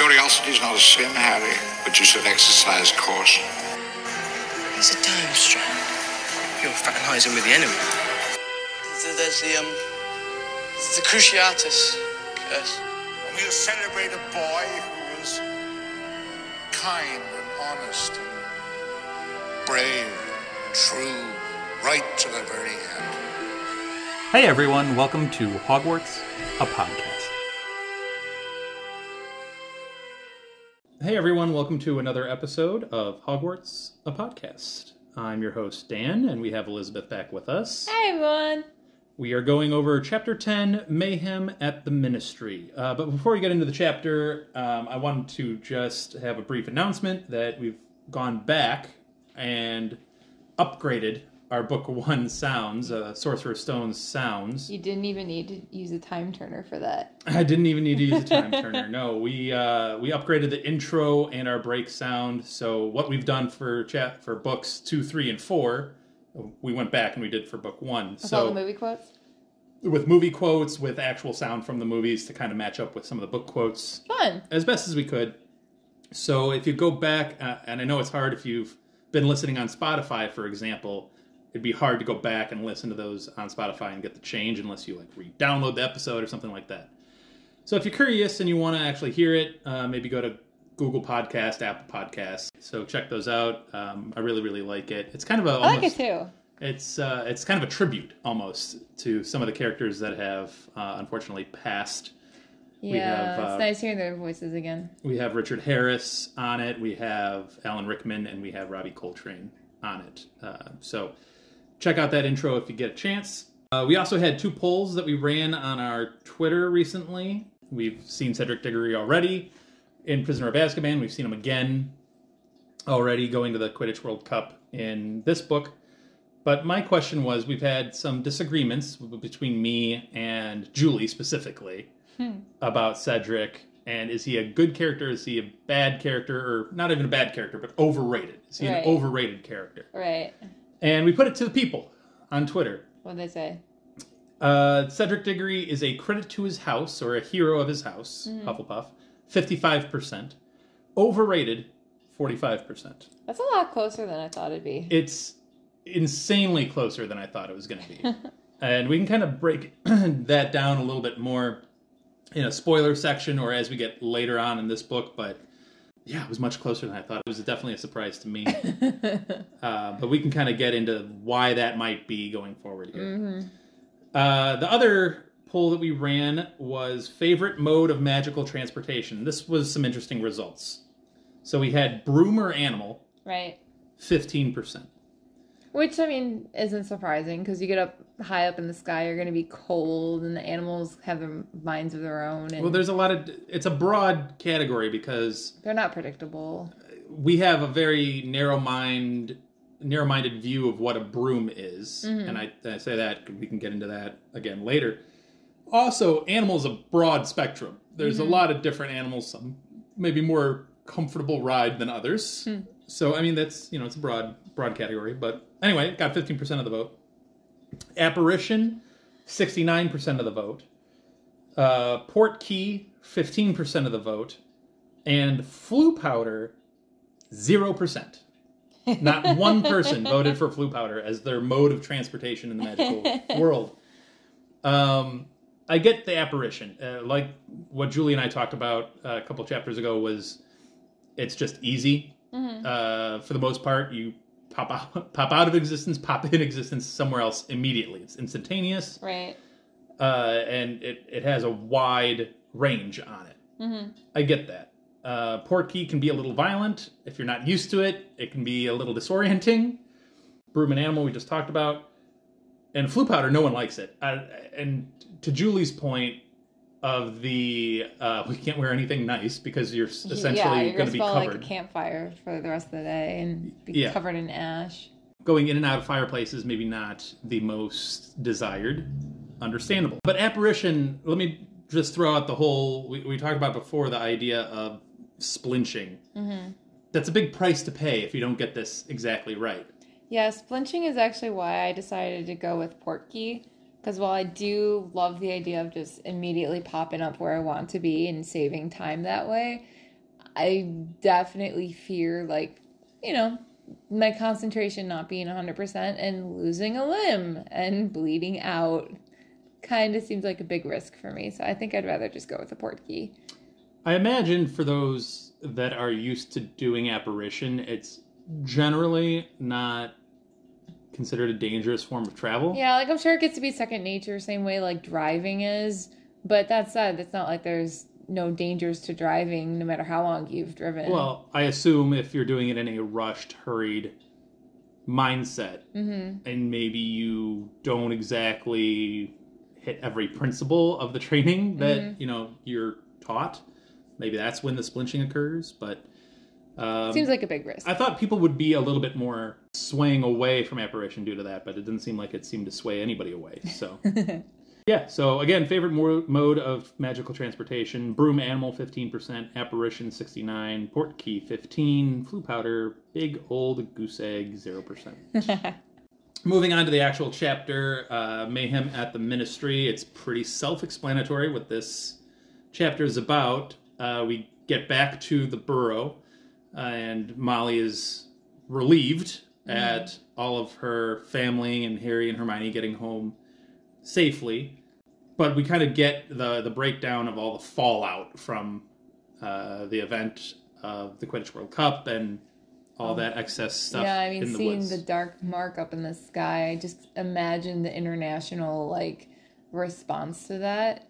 Curiosity's not a sin, Harry, but you should exercise caution. It's a time strand. You're fraternizing with the enemy. There's the, um, the Cruciatus curse. And we'll celebrate a boy who was kind and honest and brave and true, right to the very end. Hey everyone, welcome to Hogwarts, a podcast. Hey everyone, welcome to another episode of Hogwarts, a podcast. I'm your host, Dan, and we have Elizabeth back with us. Hi everyone. We are going over Chapter 10, Mayhem at the Ministry. Uh, but before we get into the chapter, um, I wanted to just have a brief announcement that we've gone back and upgraded our Book 1 sounds, uh, Sorcerer's Stone's sounds. You didn't even need to use a time turner for that. I didn't even need to use a time turner. No, we uh, we upgraded the intro and our break sound. So what we've done for chat for books two, three, and four, we went back and we did for book one. With so all the movie quotes. with movie quotes, with actual sound from the movies to kind of match up with some of the book quotes Fun. as best as we could. So if you go back, uh, and I know it's hard if you've been listening on Spotify, for example, it'd be hard to go back and listen to those on Spotify and get the change unless you like re-download the episode or something like that. So if you're curious and you want to actually hear it, uh, maybe go to Google Podcast, Apple Podcast. So check those out. Um, I really, really like it. It's kind of a I like it too. it's uh, it's kind of a tribute almost to some of the characters that have uh, unfortunately passed. Yeah, have, uh, it's nice hearing their voices again. We have Richard Harris on it. We have Alan Rickman, and we have Robbie Coltrane on it. Uh, so check out that intro if you get a chance. Uh, we also had two polls that we ran on our Twitter recently. We've seen Cedric Diggory already in Prisoner of Azkaban. We've seen him again already going to the Quidditch World Cup in this book. But my question was we've had some disagreements between me and Julie specifically about Cedric and is he a good character? Is he a bad character? Or not even a bad character, but overrated? Is he Right. an overrated character? Right. And we put it to the people on Twitter. What did they say? Uh, Cedric Diggory is a credit to his house or a hero of his house, Hufflepuff, 55%. Overrated, 45%. That's a lot closer than I thought it'd be. It's insanely closer than I thought it was going to be. and we can kind of break that down a little bit more in a spoiler section or as we get later on in this book, but yeah, it was much closer than I thought. It was definitely a surprise to me. uh, but we can kind of get into why that might be going forward here. Uh, the other poll that we ran was favorite mode of magical transportation. This was some interesting results. So we had broom or animal, right. 15%. Which I mean isn't surprising because you get up high up in the sky, you're going to be cold, and the animals have their minds of their own, and Well, there's a lot of. It's a broad category because they're not predictable. we have a very narrow mind, narrow-minded view of what a broom is, mm-hmm. and I, I say that we can get into that again later. Also, animals a broad spectrum. There's a mm-hmm. lot of different animals. Some maybe more comfortable ride than others. Hmm. So I mean that's you know it's a broad broad category. But anyway, got 15% of the vote. Apparition, 69% of the vote. Uh, port key, 15% of the vote. And Floo powder, 0%. Not one person voted for Floo powder as their mode of transportation in the magical world. Um, I get the apparition. Uh, like what Julie and I talked about uh, a couple chapters ago was it's just easy. Uh, for the most part, you pop out, pop out of existence, pop in existence somewhere else immediately. It's instantaneous Right. uh, and it, it has a wide range on it. I get that. Uh, port key can be a little violent. If you're not used to it, it can be a little disorienting. Broom and animal, we just talked about. And Floo powder, no one likes it. I, and to Julie's point of the uh, we can't wear anything nice because you're s- yeah, essentially you're going to be covered. like a campfire for the rest of the day and be Yeah. covered in ash. going in and out of fireplaces maybe not the most desired understandable but apparition let me just throw out the whole we, we talked about before the idea of splinching that's a big price to pay if you don't get this exactly right Yes, splinching is actually why I decided to go with Portkey. Because while I do love the idea of just immediately popping up where I want to be and saving time that way, I definitely fear like, you know, my concentration not being 100% and losing a limb and bleeding out kind of seems like a big risk for me. So I think I'd rather just go with a port key. I imagine for those that are used to doing apparition, it's generally not considered a dangerous form of travel. Yeah, like I'm sure it gets to be second nature, same way like driving is. But that said, it's not like there's no dangers to driving, no matter how long you've driven. Well, I assume if you're doing it in a rushed, hurried mindset, Mm-hmm. and maybe you don't exactly hit every principle of the training that Mm-hmm. you know you're taught, maybe that's when the splinching occurs. But um, seems like a big risk. I thought people would be a little bit more swaying away from apparition due to that, but it didn't seem like it seemed to sway anybody away. So, yeah. So again, favorite mo- mode of magical transportation: broom animal fifteen percent, apparition sixty nine, port key fifteen, Floo powder, big old goose egg zero percent. Moving on to the actual chapter, uh, Mayhem at the Ministry. It's pretty self explanatory what this chapter is about. Uh, we get back to the burrow, uh, and Molly is relieved at all of her family and Harry and Hermione getting home safely. But we kind of get the, the breakdown of all the fallout from uh, the event of the Quidditch World Cup and all that excess stuff yeah, I mean, the seeing woods. the dark mark up in the sky, I just imagine the international like response to that.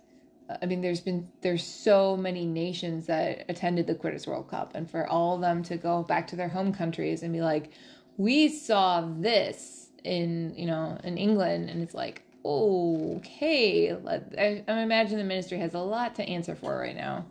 I mean, there's been there's so many nations that attended the Quidditch World Cup, and for all of them to go back to their home countries and be like, "We saw this in you know in England," and it's like, okay, I, I imagine the ministry has a lot to answer for right now.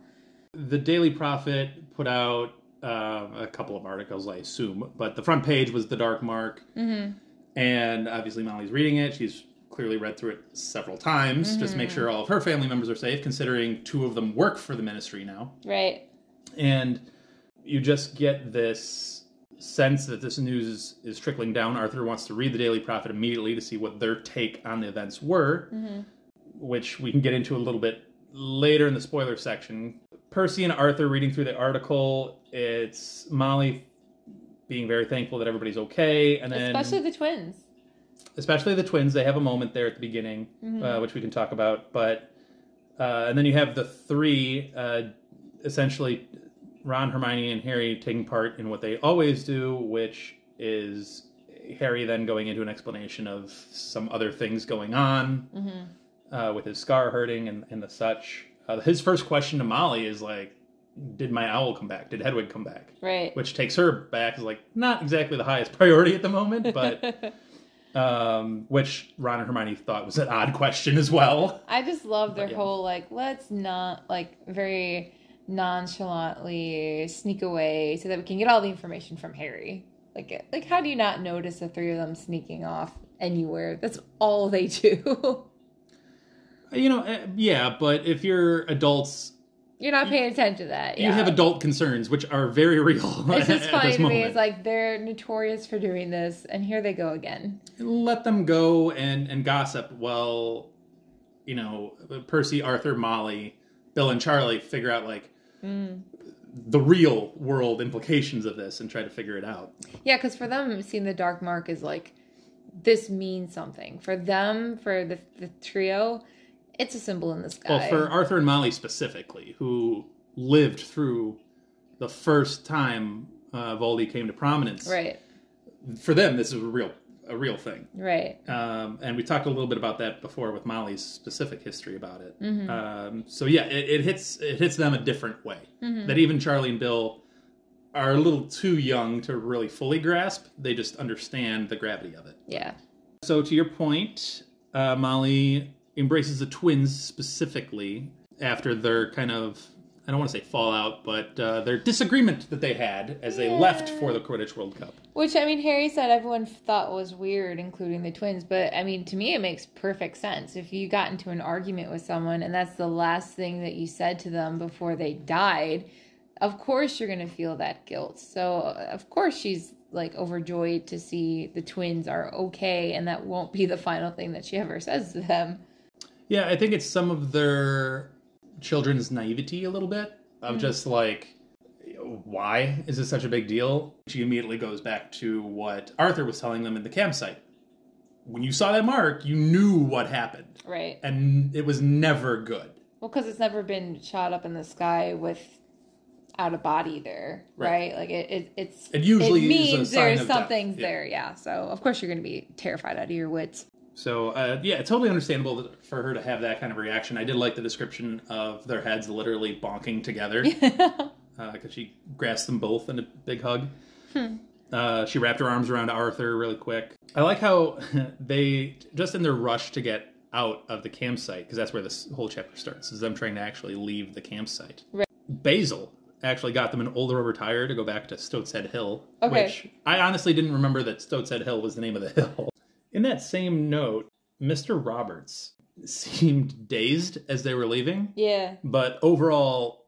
the Daily Prophet put out uh, a couple of articles, I assume, but the front page was the Dark Mark, Mm-hmm. and obviously Molly's reading it. She's clearly read through it several times just to make mm-hmm. sure all of her family members are safe, considering two of them work for the ministry now, Right. and you just get this sense that this news is, is trickling down. Arthur wants to read the Daily Prophet immediately to see what their take on the events were, mm-hmm. which we can get into a little bit later in the spoiler section. Percy and Arthur reading through the article. It's Molly being very thankful that everybody's okay, and then Especially the twins. Especially the twins. They have a moment there at the beginning, uh, which we can talk about. But uh, and then you have the three, uh, essentially Ron, Hermione, and Harry taking part in what they always do, which is Harry then going into an explanation of some other things going on uh, with his scar hurting and, and the such. Uh, his first question to Molly is like, "Did my owl come back? Did Hedwig come back?" Right. Which takes her back is like not exactly the highest priority at the moment, but um, which Ron and Hermione thought was an odd question as well. I just love their But, yeah. whole like let's not like very nonchalantly sneak away so that we can get all the information from Harry. Like like how do you not notice the three of them sneaking off anywhere? That's all they do. You know, uh, yeah, but if you're adults, You're not paying attention to that. you yeah. have adult concerns, which are very real. It's just funny to me. It's like they're notorious for doing this, and here they go again. let them go and and gossip while you know Percy, Arthur, Molly, Bill, and Charlie figure out like Mm. the real world implications of this and try to figure it out. Yeah, because for them, seeing the dark mark is like this means something. For them, for the the trio, it's a symbol in the sky. Well, for Arthur and Molly specifically, who lived through the first time uh, Voldy came to prominence, right, for them this is a real a real thing. right. Um, and we talked a little bit about that before with Molly's specific history about it. Mm-hmm. Um, so yeah, it, it hits it hits them a different way. Mm-hmm. That even Charlie and Bill are a little too young to really fully grasp. They just understand the gravity of it. Yeah. So to your point, uh, Molly embraces the twins specifically after their kind of I don't want to say fallout, but uh, their disagreement that they had as they left for the Quidditch World Cup. Which I mean, Harry said everyone thought was weird, including the twins. But I mean, to me, it makes perfect sense. If you got into an argument with someone and that's the last thing that you said to them before they died, of course you're going to feel that guilt. So of course she's like overjoyed to see the twins are okay, and that won't be the final thing that she ever says to them. Yeah, I think it's some of their children's naivety a little bit of hmm. just like why is this such a big deal? She immediately goes back to what Arthur was telling them in the campsite. When you saw that mark, you knew what happened, Right. and it was never good. Well, because it's never been shot up in the sky with out of body there, Right. right? Like it, it it's It usually a means there's of death, something yeah. there, yeah. So of course you're going to be terrified out of your wits. So uh, yeah, totally understandable for her to have that kind of reaction. I did like the description of their heads literally bonking together because she grasped them both in a big hug. Uh, she wrapped her arms around Arthur really quick. I like how they just in their rush to get out of the campsite because that's where this whole chapter starts is them trying to actually leave the campsite. Right. Basil actually got them an older rubber tire to go back to Stoatshead Hill, Okay. which I honestly didn't remember that Stoatshead Hill was the name of the hill. In that same note, Mr. Roberts seemed dazed as they were leaving, Yeah. but overall,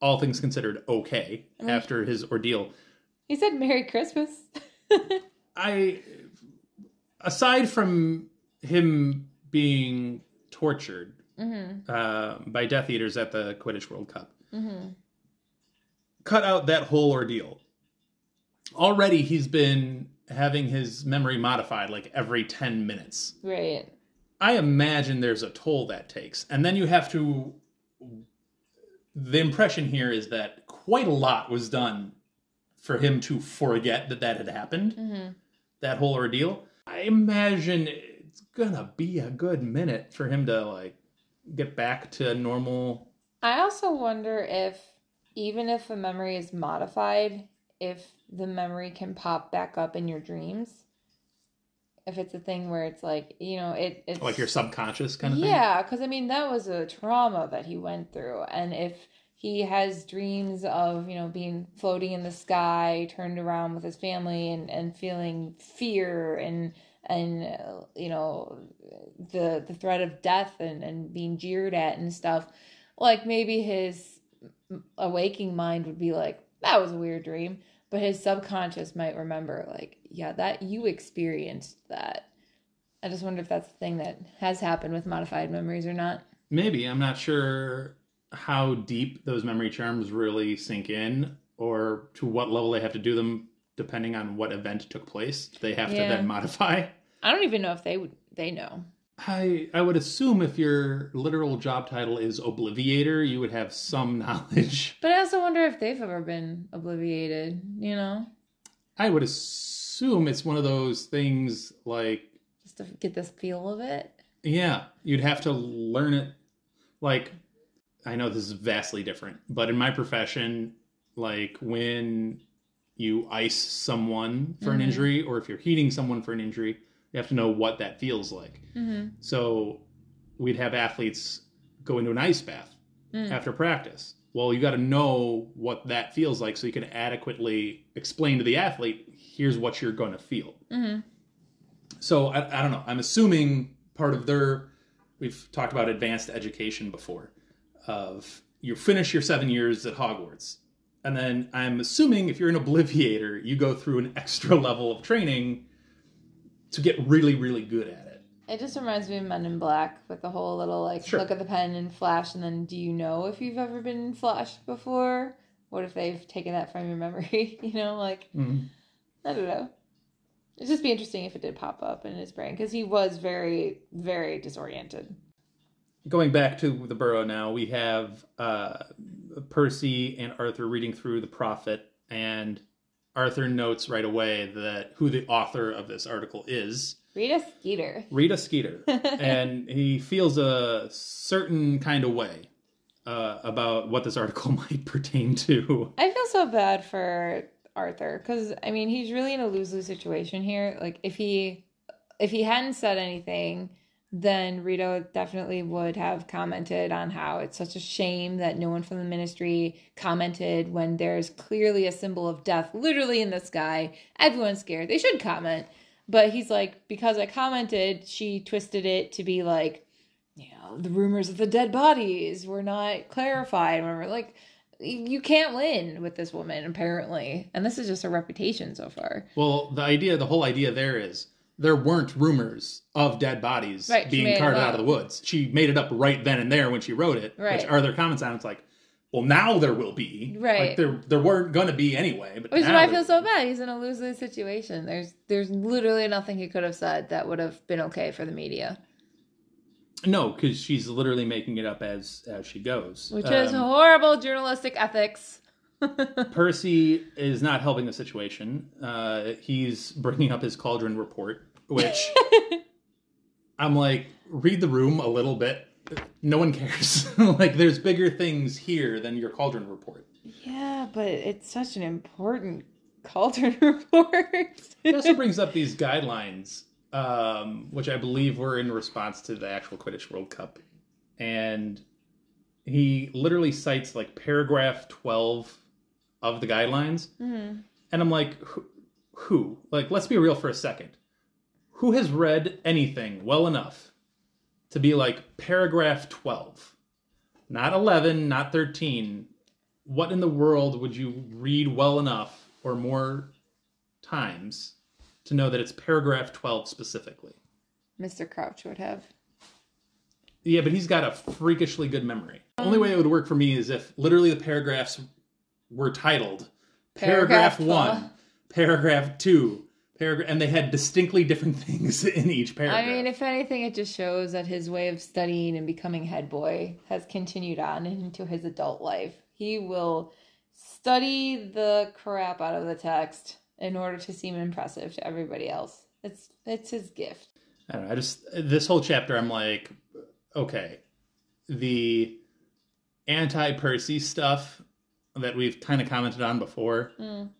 all things considered, okay mm-hmm. after his ordeal. He said Merry Christmas. I, aside from him being tortured mm-hmm. uh, by Death Eaters at the Quidditch World Cup, mm-hmm. cut out that whole ordeal. Already, he's been having his memory modified like every 10 minutes. right. I imagine there's a toll that takes. And then you have to. The impression here is that quite a lot was done for him to forget that that had happened, mm-hmm. that whole ordeal. I imagine it's gonna be a good minute for him to, like, get back to normal. I also wonder if even if a memory is modified, if the memory can pop back up in your dreams. If it's a thing where it's like, you know, it it's Like your subconscious kind of thing. Yeah, because I mean that was a trauma that he went through, and if he has dreams of you know being floating in the sky, turned around with his family, and and feeling fear and and you know the the threat of death and and being jeered at and stuff, like maybe his awaking mind would be like that was a weird dream, but his subconscious might remember like yeah that you experienced that. I just wonder if that's the thing that has happened with modified memories or not. Maybe. I'm not sure how deep those memory charms really sink in or to what level they have to do them depending on what event took place. They have Yeah. to then modify. I don't even know if they would they know. I I would assume if your literal job title is obliviator, you would have some knowledge. But I also wonder if they've ever been obliviated, you know? I would assume it's one of those things like Just to get this feel of it. Yeah, you'd have to learn it. Like, I know this is vastly different, but in my profession, like when you ice someone for an mm-hmm. injury, or if you're heating someone for an injury, you have to know what that feels like. Mm-hmm. So, we'd have athletes go into an ice bath mm. after practice. Well, you got to know what that feels like so you can adequately explain to the athlete, here's what you're going to feel. Mm-hmm. So I, I don't know. I'm assuming part of their we've talked about advanced education before of you finish your seven years at Hogwarts. And then I'm assuming if you're an obliviator, you go through an extra level of training to get really, really good at it. It just reminds me of Men in Black with the whole little like Sure. look at the pen and flash and then do you know if you've ever been flashed before? What if they've taken that from your memory? you know, like I don't know. It'd just be interesting if it did pop up in his brain because he was very, very disoriented. Going back to the burrow now, we have uh, Percy and Arthur reading through the Prophet, and Arthur notes right away that who the author of this article is. Rita Skeeter. Rita Skeeter, and he feels a certain kind of way uh, about what this article might pertain to. I feel so bad for Arthur because I mean he's really in a lose lose situation here. Like if he if he hadn't said anything, then Rita definitely would have commented on how it's such a shame that no one from the ministry commented when there's clearly a symbol of death literally in the sky. Everyone's scared. They should comment. But he's like, because I commented, she twisted it to be like, you know, the rumors of the dead bodies were not clarified. We're like, you can't win with this woman, apparently. And this is just her reputation so far. Well, the idea, the whole idea there is there weren't rumors of dead bodies Right, being carted out of the woods. She made it up right then and there when she wrote it, which Right. Arthur comments on. It's like, well, now there will be. Right. Like there there weren't going to be anyway. But Which is why I feel so bad. He's in a lose lose situation. There's there's literally nothing he could have said that would have been okay for the media, No, because she's literally making it up as as she goes. which is Um, horrible journalistic ethics. Percy is not helping the situation. Uh, he's bringing up his cauldron report, which I'm like, read the room a little bit. No one cares. like, there's bigger things here than your cauldron report. yeah, but it's such an important cauldron report. He also brings up these guidelines, um, which I believe were in response to the actual Quidditch World Cup. And he literally cites like paragraph 12 of the guidelines. Mhm. And I'm like, who, who? Like, let's be real for a second. Who has read anything well enough to be like paragraph 12? Not 11, not 13. What in the world would you read well enough or more times to know that it's paragraph 12 specifically? Mr. Crouch would have. Yeah, but he's got a freakishly good memory. The only way it would work for me is if literally the paragraphs were titled paragraph, Paragraph one, paragraph two, paragraph, and they had distinctly different things in each paragraph. I mean, if anything, it just shows that his way of studying and becoming head boy has continued on into his adult life. He will study the crap out of the text in order to seem impressive to everybody else. It's it's his gift. I don't know. I just this whole chapter, I'm like, okay, the anti Percy stuff that we've kind of commented on before. Mm.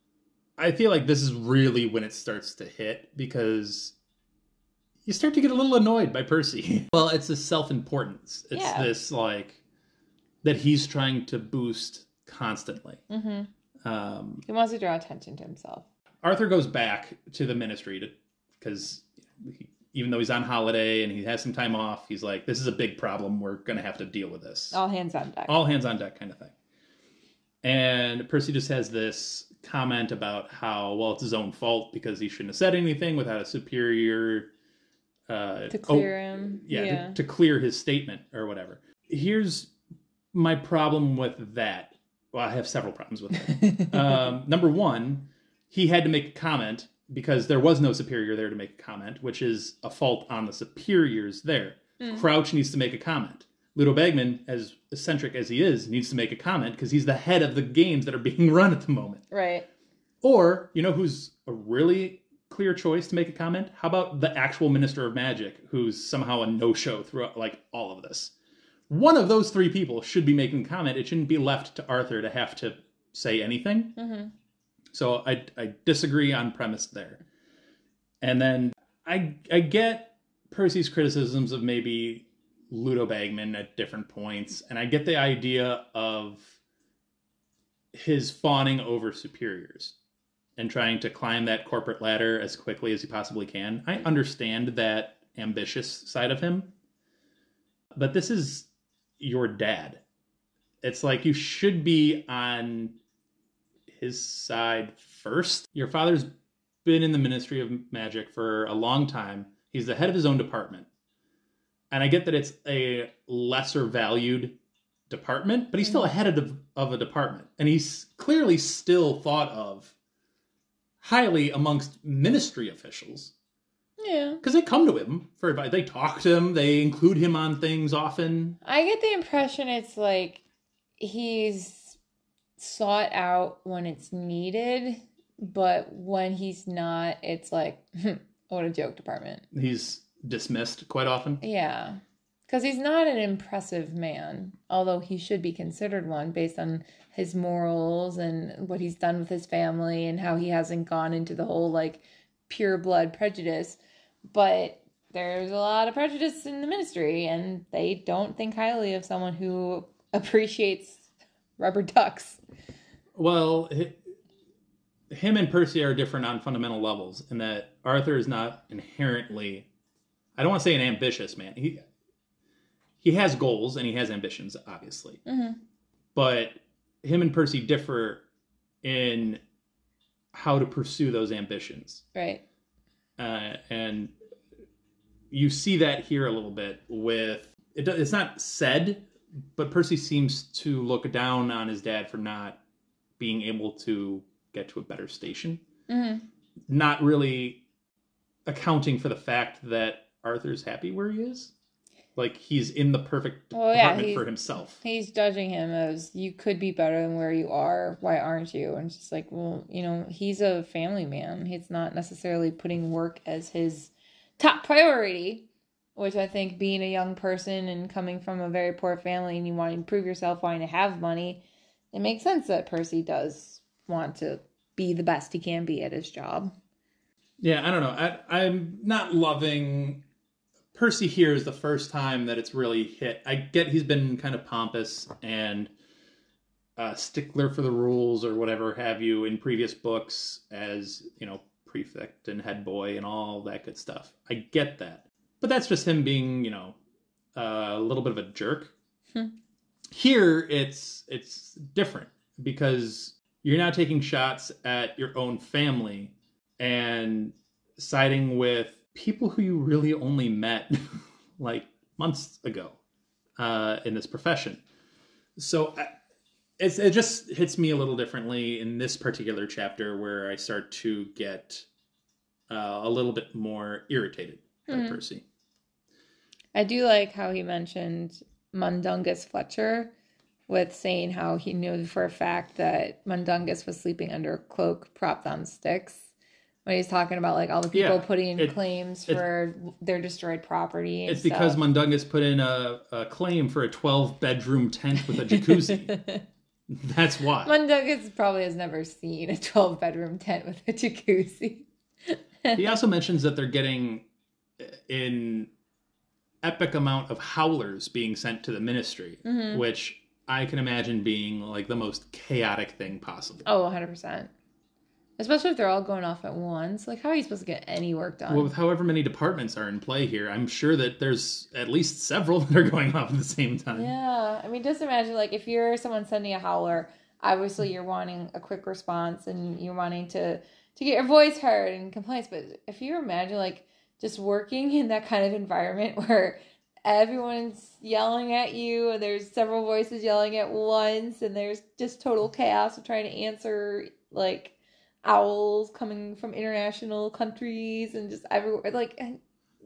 I feel like this is really when it starts to hit because you start to get a little annoyed by Percy. well, it's this self importance. It's Yeah. this like that he's trying to boost constantly. Mm-hmm. Um, He wants to draw attention to himself. Arthur goes back to the ministry to because even though he's on holiday and he has some time off, he's like, "This is a big problem. We're going to have to deal with this. All hands on deck. All hands on deck, kind of thing." And Percy just has this comment about how well it's his own fault because he shouldn't have said anything without a superior uh, to oh, clear him. yeah, Yeah. To, to clear his statement or whatever. Here's my problem with that. Well, I have several problems with it. um, number one, he had to make a comment because there was no superior there to make a comment, which is a fault on the superiors there. Crouch needs to make a comment. Ludo Bagman, as eccentric as he is, needs to make a comment because he's the head of the games that are being run at the moment. right. Or, you know who's a really clear choice to make a comment? How about the actual Minister of Magic, who's somehow a no show throughout like all of this? One of those three people should be making a comment. It shouldn't be left to Arthur to have to say anything. Mm-hmm. So I, I disagree on premise there. And then I I get Percy's criticisms of maybe Ludo Bagman at different points, and I get the idea of his fawning over superiors and trying to climb that corporate ladder as quickly as he possibly can. I understand that ambitious side of him, but this is your dad. It's like you should be on his side first. Your father's been in the Ministry of Magic for a long time. He's the head of his own department. And I get that it's a lesser valued department, but he's still mm-hmm. a head of, of a department. And he's clearly still thought of highly amongst ministry officials Yeah. because they come to him for advice. They talk to him, they include him on things often. I get the impression it's like he's sought out when it's needed, but when he's not, it's like, what a joke department. He's dismissed quite often. Yeah. Because he's not an impressive man, although he should be considered one based on his morals and what he's done with his family and how he hasn't gone into the whole like pure blood prejudice. But there's a lot of prejudice in the ministry, and they don't think highly of someone who appreciates rubber ducks. Well, him and Percy are different on fundamental levels in that Arthur is not inherently I don't want to say an ambitious man. He he has goals and he has ambitions obviously. Mhm. But him and Percy differ in how to pursue those ambitions. Right. Uh, and you see that here a little bit with it, it's not said but Percy seems to look down on his dad for not being able to get to a better station. hmm Not really accounting for the fact that Arthur's happy where he is. Like he's in the perfect oh, Well, apartment he's- for himself. He's judging him as you could be better than where you are. Why aren't you? And it's just like, well, you know, he's a family man. He's not necessarily putting work as his top priority, which I think being a young person and coming from a very poor family and you wanting to prove yourself, wanting to have money, it makes sense that Percy does want to be the best he can be at his job. Yeah, I don't know. I, I'm not loving Percy here is the first time that it's really hit. I get he's been kind of pompous and a stickler for the rules or whatever have you in previous books as, you know, prefect and head boy and all that good stuff. I get that. But that's just him being, you know, a little bit of a jerk. Hmm. Here it's it's different because you're now taking shots at your own family and siding with people who you really only met like months ago uh, in this profession. So I, it's, it just hits me a little differently in this particular chapter where I start to get uh, a little bit more irritated by Mhm. Percy. I do like how he mentioned Mundungus Fletcher with saying how he knew for a fact that Mundungus was sleeping under a cloak propped on sticks. When he's talking about like all the people Yeah, putting in it- claims it- for their destroyed property. It's because. Mundungus put in a, a claim for a 12 bedroom tent with a jacuzzi. That's why. Mundungus probably has never seen a 12 bedroom tent with a jacuzzi. he also mentions that they're getting an epic amount of howlers being sent to the ministry, Mhm. which I can imagine being like the most chaotic thing possible. Oh, 100%. Especially if they're all going off at once. Like, how are you supposed to get any work done? Well, with however many departments are in play here, I'm sure that there's at least several that are going off at the same time. Yeah, I mean, just imagine like if you're someone sending a howler, obviously you're wanting a quick response and you're wanting to to get your voice heard and complaints. But if you imagine like just working in that kind of environment where everyone's yelling at you and there's several voices yelling at once and there's just total chaos of trying to answer like owls coming from international countries and just everywhere like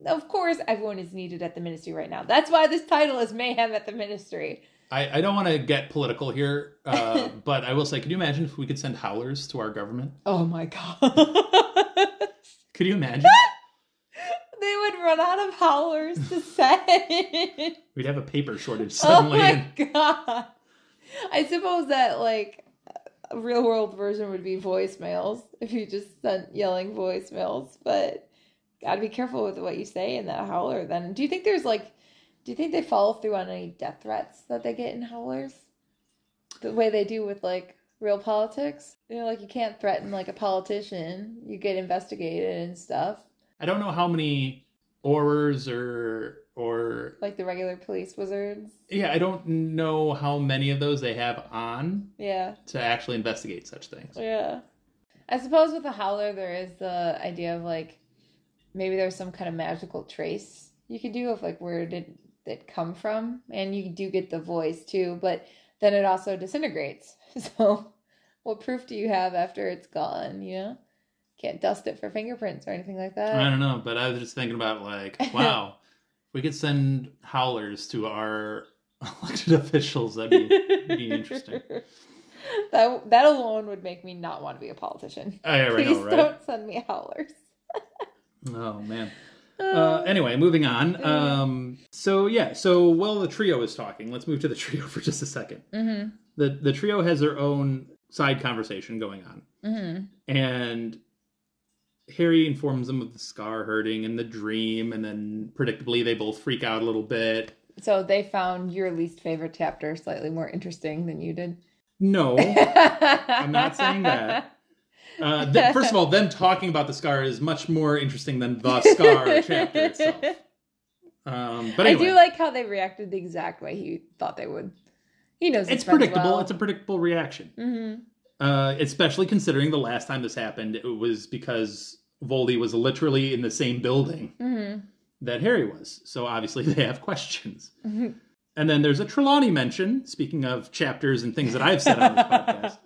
of course everyone is needed at the ministry right now. That's why this title is mayhem at the ministry. I, I don't want to get political here, uh, but I will say, could you imagine if we could send howlers to our government? oh my god Could you imagine? they would run out of howlers to say We'd have a paper shortage oh my god. I suppose that like a real world version would be voicemails if you just sent yelling voicemails but gotta be careful with what you say in that howler then. Do you think there's like do you think they follow through on any death threats that they get in howlers? The way they do with like real politics? You know like you can't threaten like a politician. You get investigated and stuff. I don't know how many aurors or or like the regular police wizards yeah, I don't know how many of those they have on yeah to actually investigate such things. Yeah. I suppose with the howler there is the idea of like maybe there's some kind of magical trace you could do of like where did it come from and you do get the voice too, but then it also disintegrates. So what proof do you have after it's gone, you know? Can't dust it for fingerprints or anything like that. I don't know, but I was just thinking about like, wow, we could send howlers to our elected officials, that'd be, be interesting. that that alone would make me not want to be a politician. I already Please know, right? don't send me howlers. Oh man. Uh, anyway, moving on. Um, so yeah, so while the trio is talking, let's move to the trio for just a second. mm-hmm. The the trio has their own side conversation going on, Mm-hmm. and Harry informs them of the scar hurting and the dream, and then predictably they both freak out a little bit. So they found your least favorite chapter slightly more interesting than you did. No, I'm not saying that. Uh, th- first of all, them talking about the scar is much more interesting than the scar chapter itself. Um, but anyway, I do like how they reacted the exact way he thought they would. He knows it's predictable. It's a predictable reaction, hmm uh, especially considering the last time this happened, it was because Voldy was literally in the same building hmm that Harry was. So obviously they have questions. Mhm. And then there's a Trelawney mention. Speaking of chapters and things that I've said on this podcast,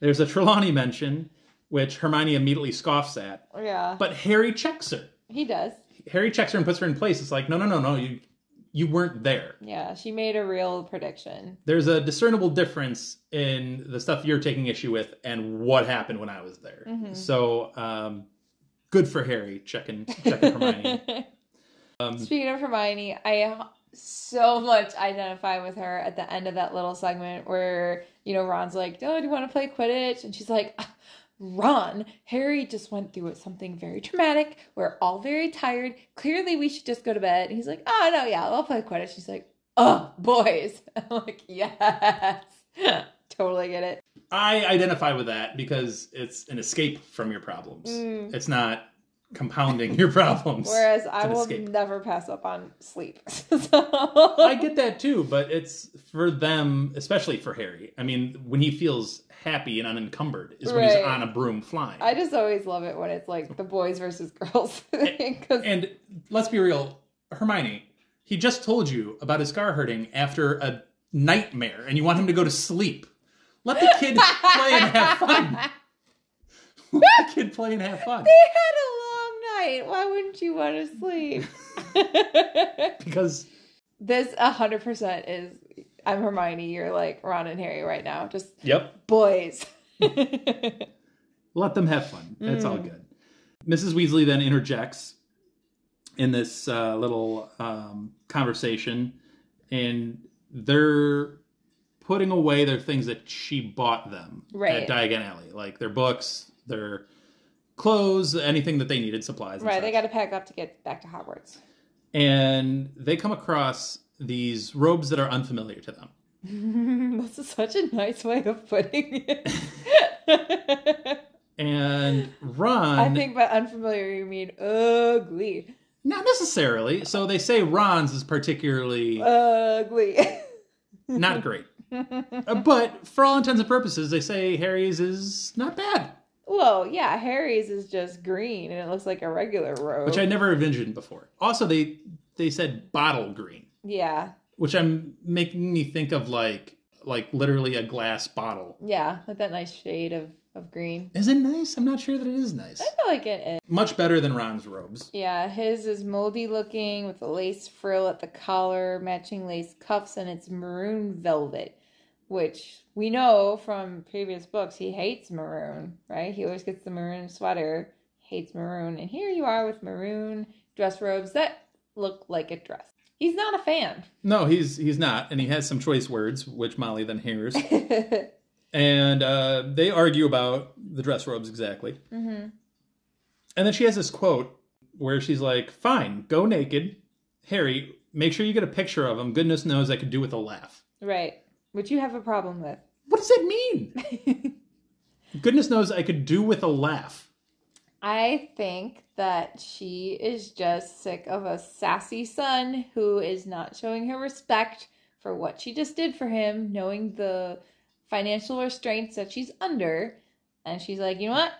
there's a Trelawney mention, which Hermione immediately scoffs at. Yeah. But Harry checks her. he does. Harry checks her and puts her in place. It's like, no, no, no, no, you you weren't there. Yeah, she made a real prediction. There's a discernible difference in the stuff you're taking issue with and what happened when I was there. Mm-hmm. So, um, good for Harry checking checking Hermione. Um, Speaking of Hermione, I so much identify with her at the end of that little segment where, you know, Ron's like, Oh, do you want to play Quidditch? And she's like, "Ah, Ron, Harry just went through something very traumatic. We're all very tired. Clearly, we should just go to bed. And he's like, Oh, no, yeah, I'll play Quidditch. She's like, Oh, boys. I'm like, Yes. totally get it. I identify with that because it's an escape from your problems. It's not compounding your problems. Mm. Whereas I will escape. never pass up on sleep. I get that too, but it's for them, especially for Harry. I mean, when he feels happy and unencumbered is when he's on a broom flying. I just always love it when it's like the boys versus girls thing. 'cause- And let's be real, Hermione, he just told you about his scar hurting after a nightmare, and you want him to go to sleep. Let the kid play and have fun. Let the kid play and have fun. they had a long night. Why wouldn't you want to sleep? Because this hundred percent is. I'm Hermione. You're like Ron and Harry right now. Just yep, boys. let them have fun. It's all good. Mrs. Weasley then interjects in this uh, little um, conversation, and they're putting away their things that she bought them Right. at Diagon Alley, like their books, their clothes, anything that they needed, supplies. And right. They got to pack up to get back to Hogwarts. and they come across these robes that are unfamiliar to them. this is such a nice way of putting it. And Ron, I think by unfamiliar you mean ugly. not necessarily. So they say Ron's is particularly Ugly. not great. Uh, but for all intents and purposes, they say Harry's is not bad, well, yeah, Harry's is just green and it looks like a regular robe. which I never envisioned before. Also, they they said bottle green, yeah, which I'm making me think of like like literally a glass bottle. yeah, like that nice shade of, of green. Is it nice? I'm not sure that it is nice. I feel like it is. Much better than Ron's robes. Yeah, his is moldy looking with a lace frill at the collar, matching lace cuffs, and it's maroon velvet, which we know from previous books he hates maroon, right? He always gets the maroon sweater, hates maroon, and here you are with maroon dress robes that look like a dress. He's not a fan. No, he's he's not, and he has some choice words, which Molly then hears, and uh, they argue about the dress robes exactly. hmm And then she has this quote where she's like, "Fine, go naked, Harry. Make sure you get a picture of him. Goodness knows I could do with a laugh." Right. Which you have a problem with. What does that mean? Goodness knows I could do with a laugh. I think that she is just sick of a sassy son who is not showing her respect for what she just did for him, knowing the financial restraints that she's under. And she's like, you know what?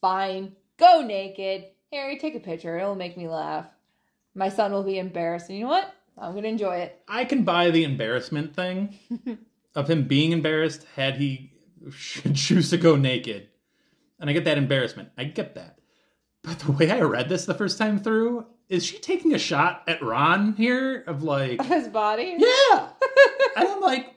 Fine. Go naked. Harry, take a picture. It'll make me laugh. My son will be embarrassed. And you know what? I'm going to enjoy it. I can buy the embarrassment thing of him being embarrassed had he choose to go naked. And I get that embarrassment. I get that. But the way I read this the first time through, is she taking a shot at Ron here? Of like, His body? yeah. and I'm like,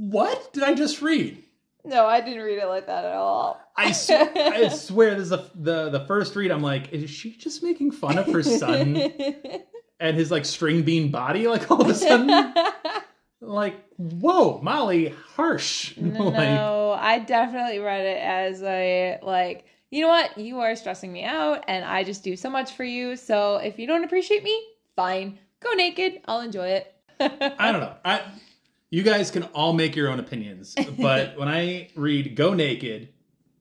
what did I just read? No, I didn't read it like that at all. I, sw- I swear this is the, the the first read. I'm like, is she just making fun of her son and his like string bean body? Like all of a sudden, like whoa, Molly, harsh. No, like, no, I definitely read it as a like, you know what? You are stressing me out and I just do so much for you. So if you don't appreciate me, fine. Go naked. I'll enjoy it. I don't know. I you guys can all make your own opinions, but when I read "Go Naked,"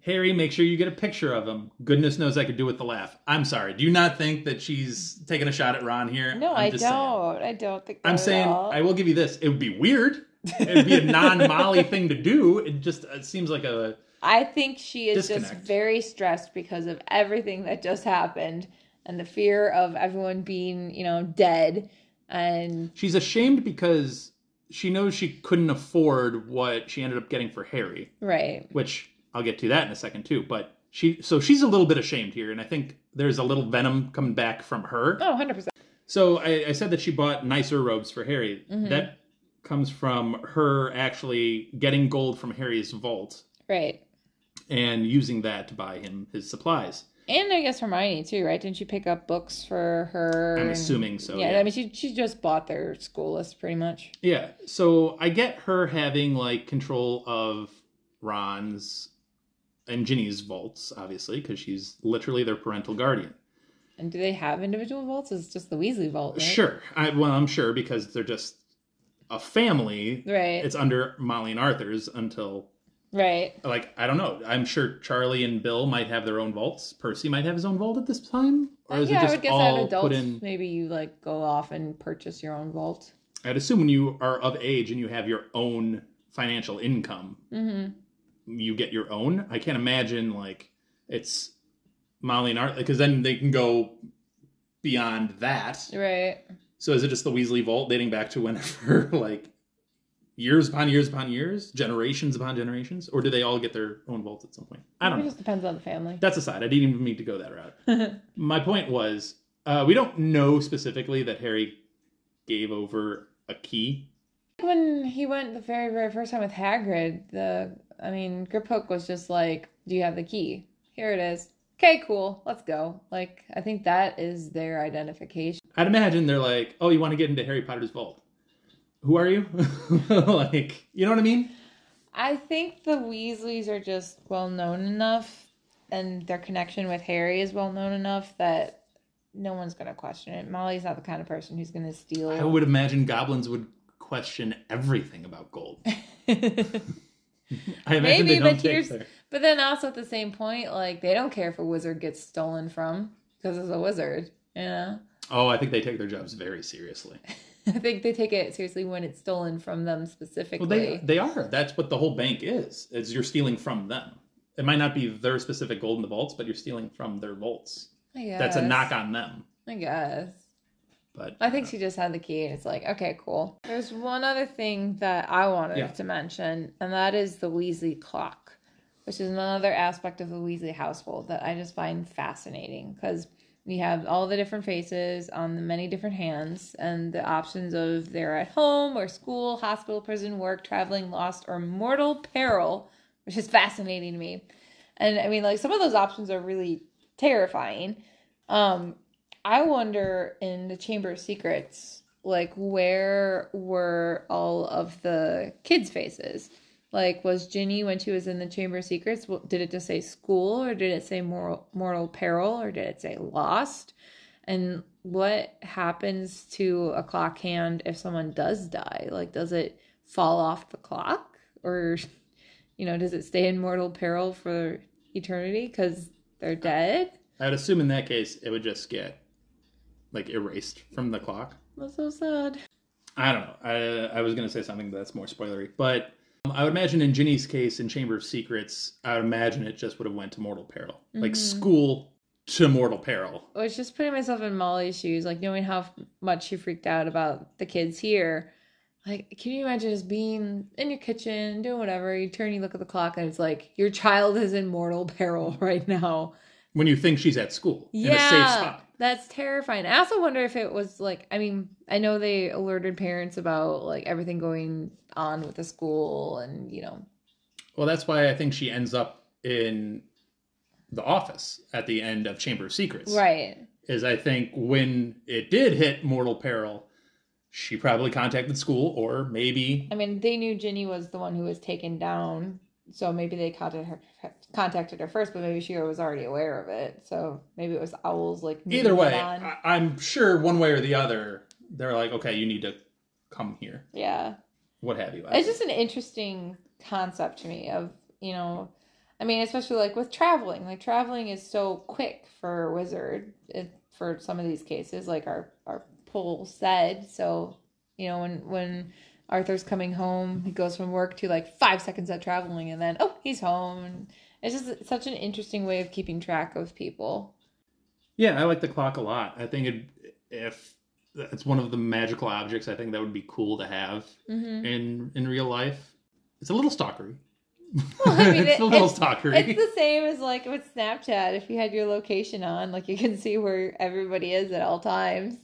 Harry, make sure you get a picture of him. Goodness knows I could do with the laugh. I'm sorry. Do you not think that she's taking a shot at Ron here? No, I'm I don't. saying. I don't think that I'm saying all. I will give you this. It would be weird. It would be a non-Molly thing to do. It just it seems like a I think she is just very stressed because of everything that just happened and the fear of everyone being, you know, dead. And She's ashamed because she knows she couldn't afford what she ended up getting for Harry, right. which I'll get to that in a second too. But she, so she's a little bit ashamed here, and I think there's a little venom coming back from her. Oh, 100%. So I, I said that she bought nicer robes for Harry. Mm-hmm. That comes from her actually getting gold from Harry's vault Right. and using that to buy him his supplies. And I guess Hermione too, right? Didn't she pick up books for her? I'm and- assuming so. Yeah, Yeah, I mean, she she just bought their school list pretty much. yeah. So I get her having like control of Ron's and Ginny's vaults, obviously, because she's literally their parental guardian. And do they have individual vaults? It's just the Weasley vault, right? Sure. I, well, I'm sure because they're just a family. Right. It's under Molly and Arthur's until right. like I don't know. I'm sure Charlie and Bill might have their own vaults. Percy might have his own vault at this time, or is yeah, it I just would guess all adults, put in? maybe you like go off and purchase your own vault. I'd assume when you are of age and you have your own financial income, Mm-hmm. you get your own. I can't imagine like it's Molly and Arthur because then they can go beyond that. Right. So is it just the Weasley vault dating back to whenever like years upon years upon years, generations upon generations, or do they all get their own vaults at some point? I don't It know. It just depends on the family. That's aside. I didn't even mean to go that route. My point was, uh, we don't know specifically that Harry gave over a key. when he went the very, very first time with Hagrid, the I mean, Griphook was just like, "Do you have the key? Here it is. Okay, cool. Let's go." Like, I think that is their identification. I'd imagine they're like, "Oh, you want to get into Harry Potter's vault? Who are you?" like, you know what I mean? I think the Weasleys are just well known enough, and their connection with Harry is well known enough that no one's gonna question it. Molly's not the kind of person who's gonna steal. I would imagine goblins would question everything about gold. I imagine Maybe, but here's but then also at the same point, like they don't care if a wizard gets stolen from because it's a wizard. You know, Oh, I think they take their jobs very seriously. I think they take it seriously when it's stolen from them specifically. Well, they they are. That's what the whole bank is. Is you're stealing from them. It might not be their specific gold in the vaults, but you're stealing from their vaults. I guess. That's a knock on them. I guess. But I think uh, she just had the key, and it's like, okay, cool. There's one other thing that I wanted Yeah. to mention, and that is the Weasley clock, which is another aspect of the Weasley household that I just find fascinating because we have all the different faces on the many different hands and the options of they're at home or school, hospital, prison, work, traveling, lost, or mortal peril, which is fascinating to me. And I mean, like some of those options are really terrifying. Um, I wonder in the Chamber of Secrets, like where were all of the kids' faces? Like, was Ginny when she was in the Chamber of Secrets? Did it just say school, or did it say mortal, mortal peril, or did it say lost? And what happens to a clock hand if someone does die? Like, does it fall off the clock, or you know, does it stay in mortal peril for eternity because they're dead? I'd assume in that case it would just get like erased from the clock. That's so sad. I don't know. I I was gonna say something that's more spoilery, but Um, I would imagine in Ginny's case in Chamber of Secrets, I would imagine it just would have went to mortal peril, like mm-hmm. school to mortal peril. I was just putting myself in Molly's shoes, like knowing how much she freaked out about the kids here. Like, can you imagine just being in your kitchen, doing whatever? You turn, you look at the clock, and it's like your child is in mortal peril right now. When you think she's at school in a safe Yeah, spot. that's terrifying. I also wonder if it was like, I mean, I know they alerted parents about like everything going on with the school, and you know, Well, that's why I think she ends up in the office at the end of Chamber of Secrets. right? Is I think when it did hit mortal peril, she probably contacted school or maybe I mean, they knew Ginny was the one who was taken down, so maybe they contacted her, contacted her first, but maybe she was already aware of it. So maybe it was owls like either way. I, I'm sure one way or the other, they're like, okay, you need to come here, yeah, what have you. it's just an interesting concept to me. Of you know, I mean, especially like with traveling. Like traveling is so quick for a wizard. It, for some of these cases, like our our poll said. So you know, when when Arthur's coming home, he goes from work to like five seconds of traveling, and then oh, he's home. It's just such an interesting way of keeping track of people. Yeah, I like the clock a lot. I think it, if It's one of the magical objects I think that would be cool to have Mm-hmm. in in real life. It's a little stalkery. Well, I mean, it's it- a little it's- stalkery. It's the same as like with Snapchat. If you had your location on, like you can see where everybody is at all times.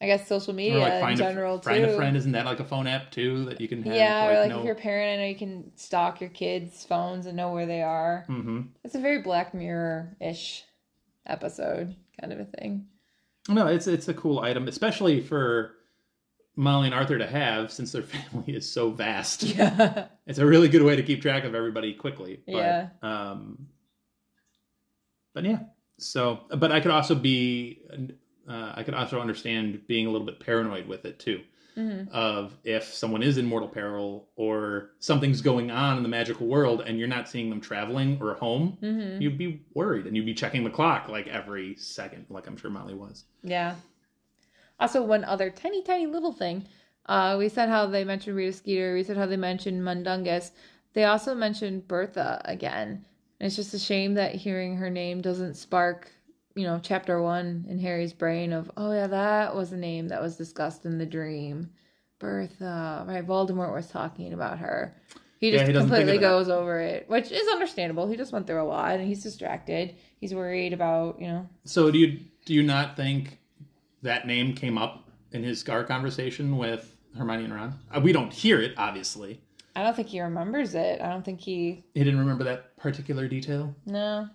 I guess social media like in general a find a friend. Isn't that like a phone app too that you can have? yeah, or like no... if you're a parent, I know you can stalk your kids' phones and know where they are. Mm-hmm. It's a very Black Mirror ish episode kind of a thing. No, it's it's a cool item, especially for Molly and Arthur to have since their family is so vast. Yeah. It's a really good way to keep track of everybody quickly. But, Yeah. Um, but yeah. So, but I could also be, uh, I could also understand being a little bit paranoid with it too. hmm Of if someone is in mortal peril or something's going on in the magical world and you're not seeing them traveling or home, hmm you'd be worried and you'd be checking the clock like every second, like I'm sure Molly was. Yeah. Also, one other tiny, tiny little thing. Uh, we said how they mentioned Rita Skeeter. We said how they mentioned Mundungus. They also mentioned Bertha again. And it's just a shame that hearing her name doesn't spark, you know, chapter one in Harry's brain of, oh yeah, that was a name that was discussed in the dream. Bertha, right? Voldemort was talking about her. He Yeah, just he completely goes over it, which is understandable. He just went through a lot and he's distracted. He's worried about, you know, So do you do you not think that name came up in his Scar conversation with Hermione and Ron? Uh, we don't hear it, obviously. I don't think he remembers it. I don't think he. He didn't remember that particular detail. No,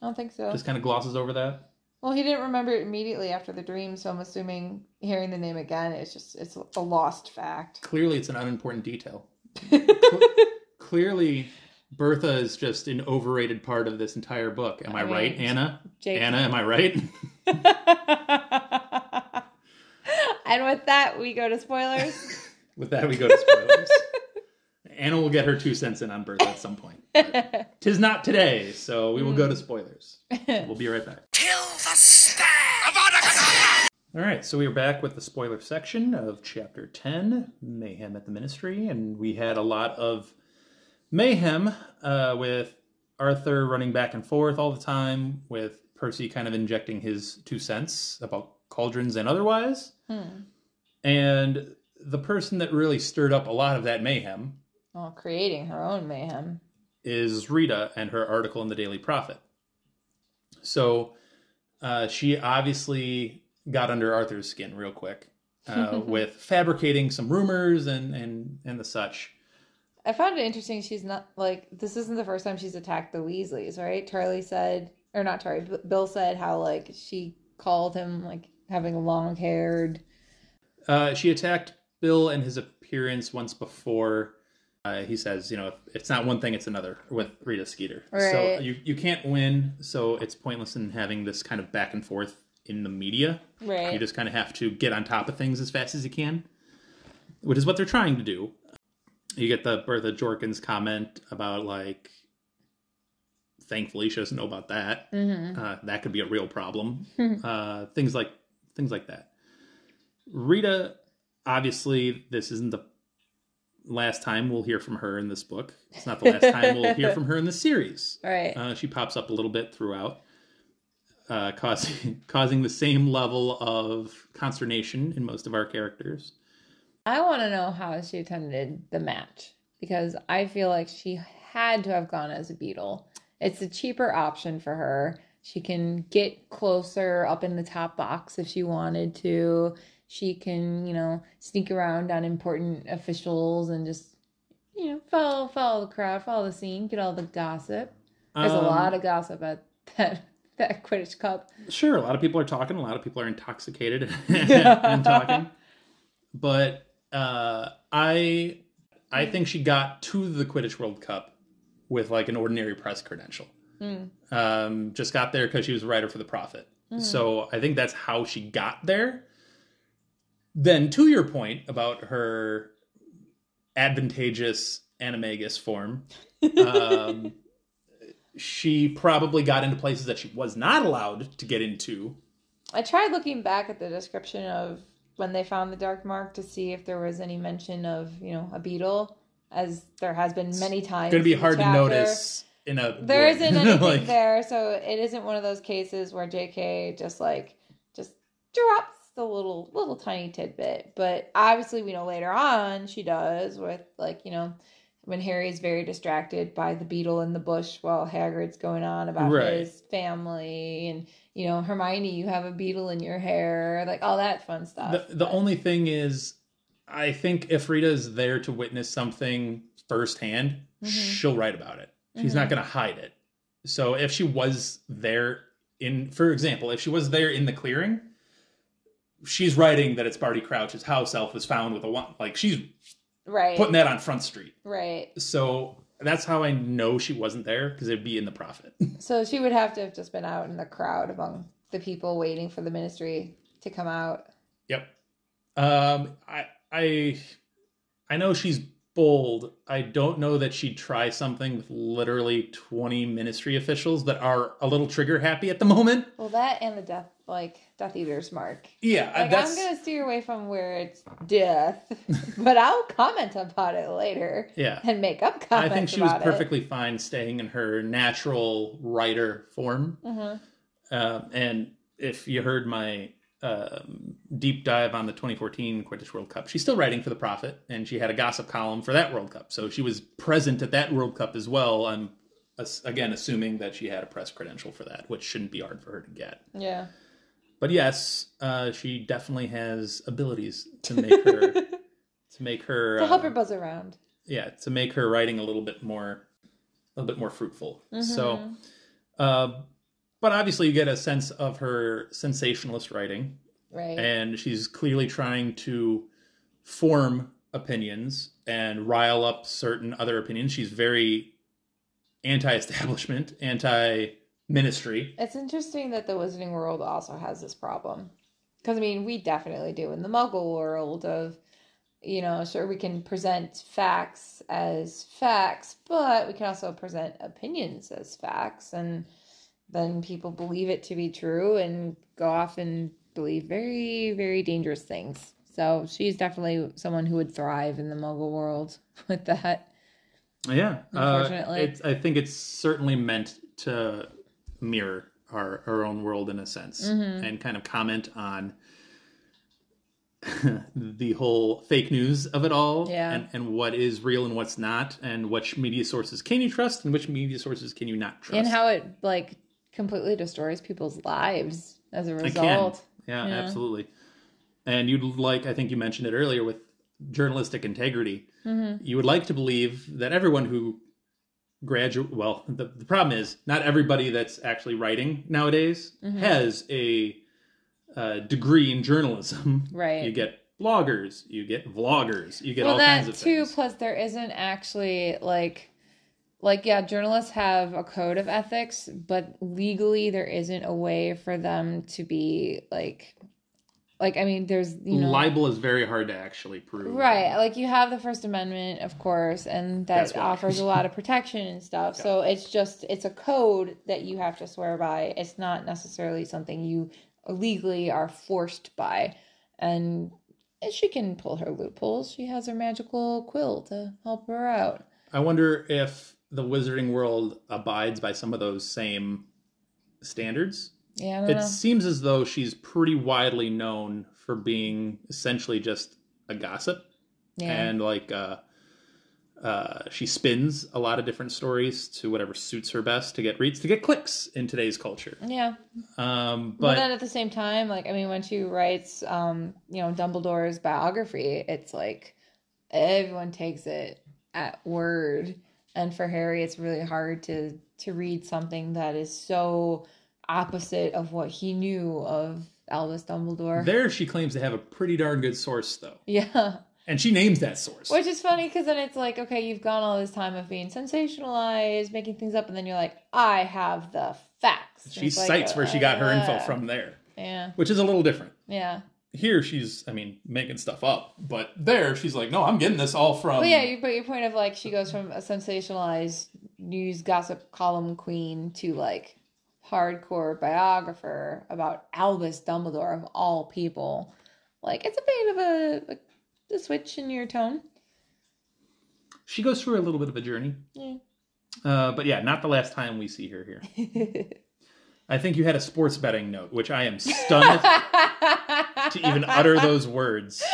I don't think so. Just kind of glosses over that. Well, he didn't remember it immediately after the dream, so I'm assuming hearing the name again is just it's a lost fact. Clearly, it's an unimportant detail. Clearly, Bertha is just an overrated part of this entire book. Am I, I mean, right, Anna? Jake- Anna, am I right? and with that, we go to spoilers. With that, we go to spoilers. Anna will get her two cents in on Bertha at some point. but Tis not today, so we will go to spoilers. We'll be right back. Kill the stag! All right, so we are back with the spoiler section of chapter 10, Mayhem at the Ministry, and we had a lot of mayhem uh, with Arthur running back and forth all the time, with Percy kind of injecting his two cents about cauldrons and otherwise. And the person that really stirred up a lot of that mayhem well, creating her own mayhem. is Rita and her article in the Daily Prophet. So uh, she obviously got under Arthur's skin real quick uh, with fabricating some rumors and, and, and the such. I found it interesting. She's not like this isn't the first time she's attacked the Weasleys, right? Charlie said, or not Charlie, Bill said how like she called him like having long haired. Uh, she attacked Bill and his appearance once before. Uh, he says, you know, if it's not one thing, it's another with Rita Skeeter. Right. So you, you can't win, so it's pointless in having this kind of back and forth in the media. Right. You just kind of have to get on top of things as fast as you can, which is what they're trying to do. You get the Bertha Jorkins comment about like, thankfully she doesn't know about that. Mm-hmm. Uh, that could be a real problem. uh, things like things like that. Rita, obviously, this isn't the last time we'll hear from her in this book. It's not the last time we'll hear from her in the series. Right. Uh, she pops up a little bit throughout, uh, causing causing the same level of consternation in most of our characters. I want to know how she attended the match because I feel like she had to have gone as a beetle. It's a cheaper option for her. She can get closer up in the top box if she wanted to. She can, you know, sneak around on important officials and just, you know, follow follow the crowd, follow the scene, get all the gossip. There's a Um, lot of gossip at that that Quidditch Cup. Sure, a lot of people are talking. A lot of people are intoxicated and talking. But uh, I, I think she got to the Quidditch World Cup with like an ordinary press credential. Um, just got there because she was a writer for the Prophet. So I think that's how she got there. Then, to your point about her advantageous animagus form, um, she probably got into places that she was not allowed to get into. I tried looking back at the description of when they found the dark mark to see if there was any mention of, you know, a beetle, as there has been many times. It's going to be hard to chapter. notice in a. There isn't anything Like, there, so it isn't one of those cases where JK just like just drops a little little tiny tidbit, but obviously we know later on she does with like you know when Harry's very distracted by the beetle in the bush while Hagrid's going on about Right. his family and you know Hermione, you have a beetle in your hair, like all that fun stuff. The, the only thing is, I think if Rita is there to witness something firsthand, Mhm. she'll write about it. She's not going to hide it. So if she was there in, for example, if she was there in the clearing, she's writing that it's Barty Crouch's house elf was found with a one. Like she's right, putting that on Front Street. right. So that's how I know she wasn't there because it'd be in the Prophet. So she would have to have just been out in the crowd among the people waiting for the ministry to come out. Yep. Um, I I I know she's bold. I don't know that she'd try something with literally twenty ministry officials that are a little trigger happy at the moment. Well, that and the death, like Death Eater's mark. Yeah, Like I'm gonna steer away from where it's death, but I'll comment about it later yeah. and make up I think she was perfectly fine staying in her natural writer form. It. Mhm. Um, and if you heard my um, deep dive on the 2014 Quidditch World Cup, she's still writing for the Prophet, and she had a gossip column for that World Cup. So she was present at that World Cup as well. I'm again assuming that she had a press credential for that, which shouldn't be hard for her to get. Yeah. But yes, uh, she definitely has abilities to make her to make her To help uh, her buzz around. yeah to make her writing a little bit more a little bit more fruitful so Mhm. uh, but obviously you get a sense of her sensationalist writing Right. and she's clearly trying to form opinions and rile up certain other opinions she's very anti-establishment anti-ministry It's interesting that the Wizarding world also has this problem. Because, I mean, we definitely do in the Muggle world of, you know, sure, we can present facts as facts, but we can also present opinions as facts. And then people believe it to be true and go off and believe very, very dangerous things. So she's definitely someone who would thrive in the Muggle world with that. yeah uh, Unfortunately. it's, i think it's certainly meant to mirror our, our own world in a sense Mm-hmm. and kind of comment on the whole fake news of it all Yeah. and, and what is real and what's not and which media sources can you trust and which media sources can you not trust And how it, like, completely destroys people's lives as a result. Yeah, Yeah. absolutely. And you'd like, I think you mentioned it earlier with journalistic integrity. Mm-hmm. You would like to believe that everyone who graduate, well, the, the problem is not everybody that's actually writing nowadays Mm-hmm. has a uh, degree in journalism. Right. You get bloggers, you get vloggers, you get well all that kinds of too things. plus there isn't actually like like yeah journalists have a code of ethics but legally there isn't a way for them to be like like i mean there's you know. Libel is very hard to actually prove. right. Like you have the first amendment of course and that offers a lot of protection and stuff. So it's just it's a code that you have to swear by. It's not necessarily something you legally are forced by. And she can pull her loopholes. She has her magical quill to help her out. I wonder if the wizarding world abides by some of those same standards. yeah i don't It know. seems as though she's pretty widely known for being essentially just a gossip. Yeah. And like uh uh she spins a lot of different stories to whatever suits her best to get reads to get clicks in today's culture. yeah. Um but but then at the same time like i mean when she writes um you know dumbledore's biography it's like everyone takes it at word and for harry it's really hard to to read something that is so opposite of what he knew of albus dumbledore there she claims to have a pretty darn good source though. yeah And she names that source. which is funny because then it's like okay you've gone all this time of being sensationalized making things up and then you're like i have the facts she It's like, cites where she got her info uh, from there, yeah which is a little different. yeah Here she's I mean making stuff up, but there she's like no, I'm getting this all from But yeah, you but your point of like she goes from a sensationalized news gossip column queen to like hardcore biographer about Albus Dumbledore of all people. Like it's a bit of a, a, a switch in your tone. she goes through a little bit of a journey. Yeah. Uh, but yeah, not the last time we see her here. I think you had a sports betting note, which I am stunned to even utter those words.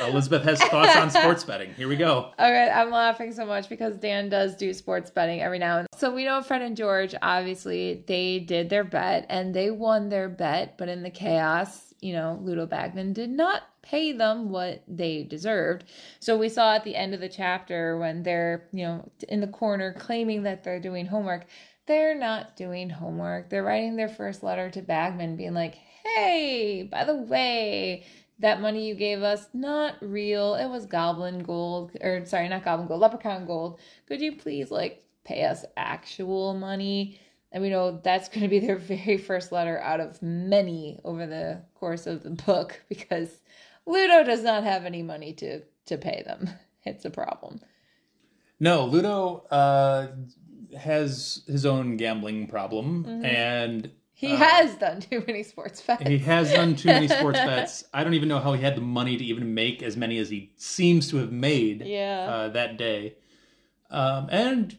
Elizabeth has thoughts on sports betting. Here we go. All right, I'm laughing so much because Dan does do sports betting every now and then. So we know Fred and George, obviously, they did their bet and they won their bet, but in the chaos, you know, Ludo Bagman did not pay them what they deserved. So we saw at the end of the chapter when they're, you know, in the corner claiming that they're doing homework. They're not doing homework. They're writing their first letter to Bagman being like, hey, by the way, that money you gave us not real. It was goblin gold or sorry not goblin gold leprechaun gold. Could you please like pay us actual money? And we know that's going to be their very first letter out of many over the course of the book because ludo does not have any money to to pay them. It's a problem. No, Ludo uh, has his own gambling problem, and he has done too many sports bets he has done too many sports bets. I don't even know how he had the money to even make as many as he seems to have made Yeah. uh, that day. Um, and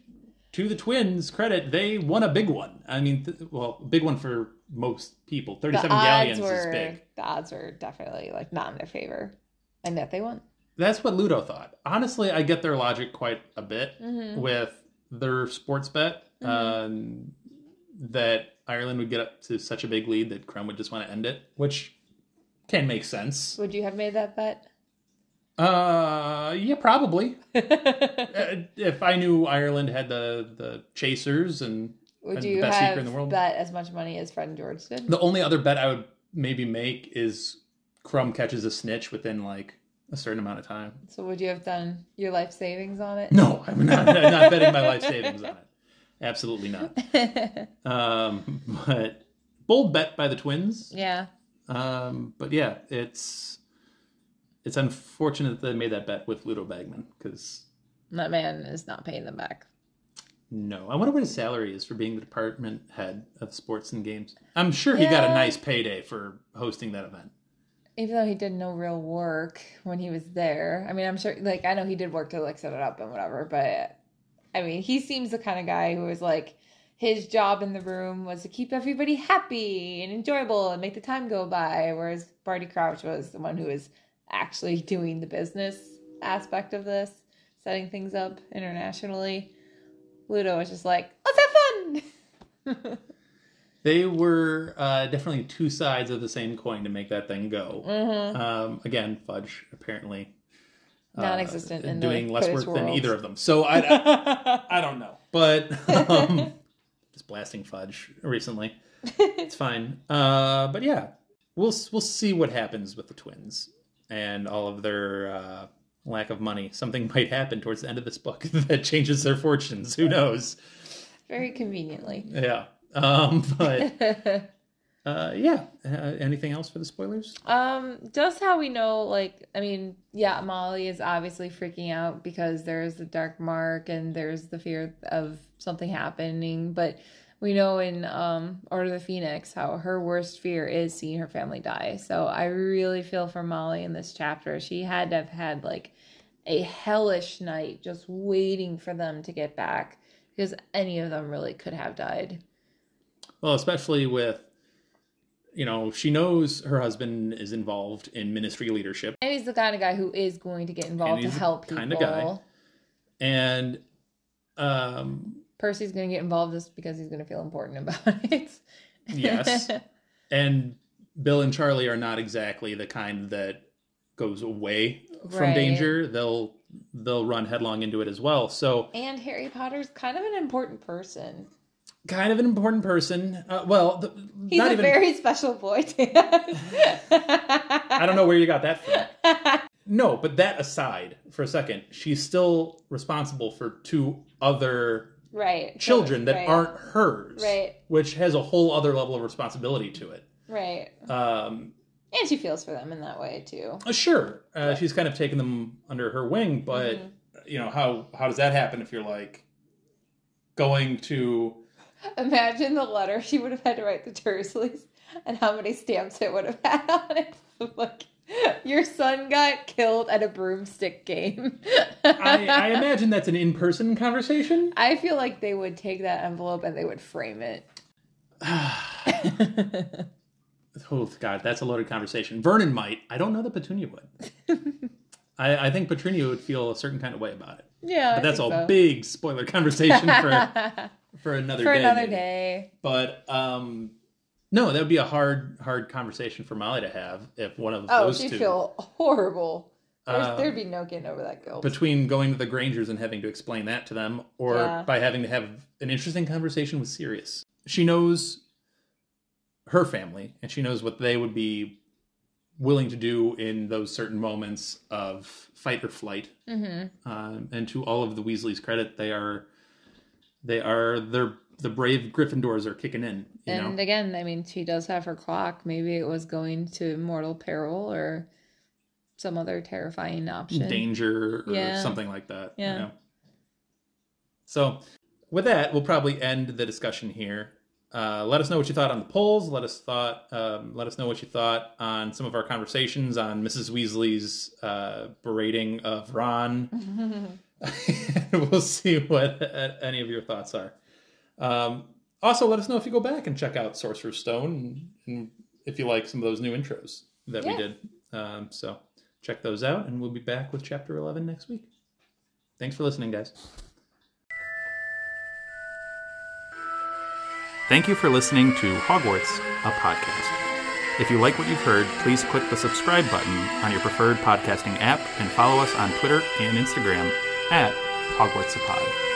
to the Twins' credit, they won a big one. I mean, th- well, big one for most people. Thirty-seven odds galleons were is big. the odds were definitely like not in their favor and that they won That's what Ludo thought. Honestly, I get their logic quite a bit Mm-hmm. with their sports bet um, that Ireland would get up to such a big lead that Krum would just want to end it, which can make sense. would you have made that bet Uh, yeah, probably. Uh, if I knew Ireland had the the chasers and Would you the best have seeker in the world, bet as much money as Fred and George did? the only other bet I would maybe make is Krum catches a snitch within like a certain amount of time. So would you have done your life savings on it? No, I'm not, I'm not betting my life savings on it. Absolutely not. Um, but bold bet by the Twins. Yeah. Um, but yeah, it's it's unfortunate that they made that bet with Ludo Bagman because That man is not paying them back. no, I wonder what his salary is for being the department head of sports and games. I'm sure he got a nice payday for hosting that event. Even though he did no real work when he was there. I mean, I'm sure, like, I know he did work to, like, set it up and whatever, but I mean, he seems the kind of guy who was like, his job in the room was to keep everybody happy and enjoyable and make the time go by, whereas Barty Crouch was the one who was actually doing the business aspect of this, setting things up internationally. Ludo was just like, let's have fun. They were uh, definitely two sides of the same coin to make that thing go. Mm-hmm. Um, again, Fudge apparently uh, Non-existent in doing less work than either of them. So I, I, I don't know, but um, just blasting Fudge recently. It's fine. Uh, but yeah, we'll we'll see what happens with the twins and all of their uh, lack of money. Something might happen towards the end of this book that changes their fortunes. Who knows? Very conveniently. Yeah. Um, but uh, yeah. Uh, anything else for the spoilers? Um, just how we know, like, I mean, yeah, Molly is obviously freaking out because there's the dark mark and there's the fear of something happening. But we know in um Order of the Phoenix how her worst fear is seeing her family die. So I really feel for Molly in this chapter. She had to have had like a hellish night just waiting for them to get back because any of them really could have died. Well, especially with, you know, she knows her husband is involved in ministry leadership, And he's the kind of guy who is going to get involved to help people. kind of guy. and um, Percy's going to get involved just because he's going to feel important about it. yes, and Bill and Charlie are not exactly the kind that goes away from Right. danger. They'll they'll run headlong into it as well. So, and Harry Potter's kind of an important person. Kind of an important person. Uh, well, the, He's not a even. very special boy. I don't know where you got that from. No, but that aside, for a second, she's still responsible for two other right. children that right, aren't hers, Right. Which has a whole other level of responsibility to it. Right. Um, And she feels for them in that way too. uh, sure, uh, she's kind of taken them under her wing, but Mm-hmm. you know how how does that happen if you're like going to Imagine the letter she would have had to write to Dursleys and how many stamps it would have had on it. like, your son got killed at a broomstick game. I, I imagine that's an in-person conversation. I feel like they would take that envelope and they would frame it. Oh God, that's a loaded conversation. Vernon might. I don't know that Petunia would. I, I think Petunia would feel a certain kind of way about it. Yeah, But I that's a so. big spoiler conversation for for another for day. another maybe. day. But um, no, that would be a hard hard conversation for Molly to have if one of Oh, those she'd two feel horrible. Uh, there'd be no getting over that guilt. between going to the Grangers and having to explain that to them, or Yeah. by having to have an interesting conversation with Sirius. She knows her family, and she knows what they would be willing to do in those certain moments of fight or flight. mm-hmm. Um, and to all of the Weasleys' credit, they are they are they're the brave Gryffindors are kicking in. You And know, again, I mean, she does have her clock. Maybe it was going to mortal peril or some other terrifying option. danger or Yeah. something like that. you Yeah. know? So, with that, we'll probably end the discussion here. Uh, let us know what you thought on the polls. Let us thought. Um, let us know what you thought on some of our conversations on Mrs. Weasley's uh, berating of Ron. we'll see what uh, any of your thoughts are. Um, also, let us know if you go back and check out Sorcerer's Stone and, and if you like some of those new intros that we did. Um, so check those out, and we'll be back with Chapter 11 next week. Thanks for listening, guys. Thank you for listening to Hogwarts, a podcast. If you like what you've heard, please click the subscribe button on your preferred podcasting app and follow us on Twitter and Instagram at Hogwarts a Pod.